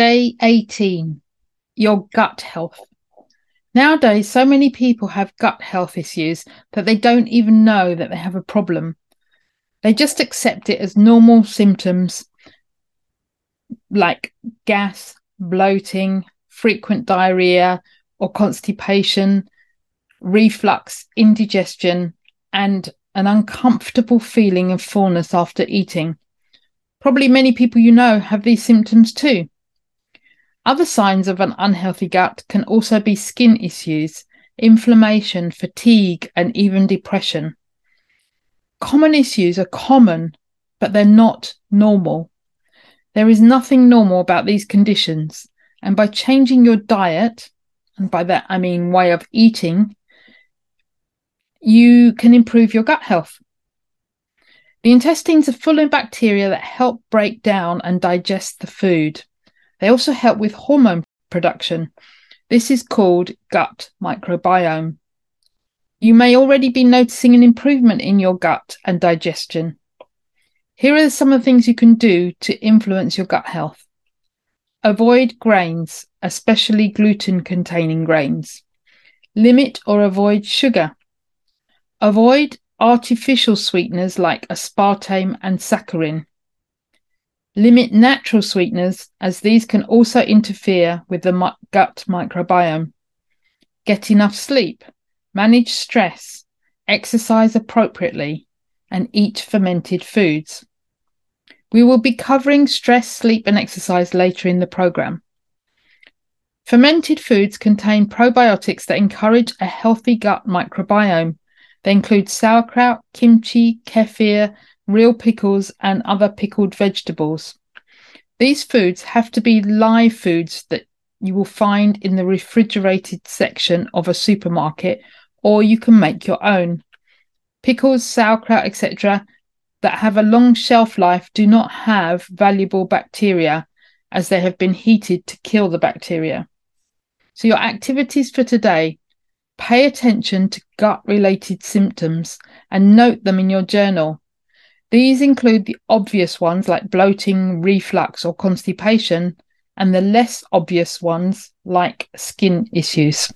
Day 18 Your Gut Health. Nowadays, so many people have gut health issues that they don't even know that they have a problem. They just accept it as normal symptoms like gas, bloating, frequent diarrhea or constipation, reflux, indigestion, and an uncomfortable feeling of fullness after eating. Probably many people you know have these symptoms too. Other signs of an unhealthy gut can also be skin issues, inflammation, fatigue, and even depression. Common issues are common, but they're not normal. There is nothing normal about these conditions, and by changing your diet, and by that I mean way of eating, you can improve your gut health. The intestines are full of bacteria that help break down and digest the food. They also help with hormone production. This is called gut microbiome. You may already be noticing an improvement in your gut and digestion. Here are some of the things you can do to influence your gut health. Avoid grains, especially gluten containing grains. Limit or avoid sugar. Avoid artificial sweeteners like aspartame and saccharin. Limit natural sweeteners as these can also interfere with the gut microbiome. Get enough sleep, manage stress, exercise appropriately, and eat fermented foods. We will be covering stress, sleep, and exercise later in the program. Fermented foods contain probiotics that encourage a healthy gut microbiome they include sauerkraut, kimchi, kefir, real pickles, and other pickled vegetables. These foods have to be live foods that you will find in the refrigerated section of a supermarket, or you can make your own. Pickles, sauerkraut, etc., that have a long shelf life do not have valuable bacteria as they have been heated to kill the bacteria. So, your activities for today Pay attention to gut related symptoms and note them in your journal. These include the obvious ones like bloating, reflux, or constipation, and the less obvious ones like skin issues.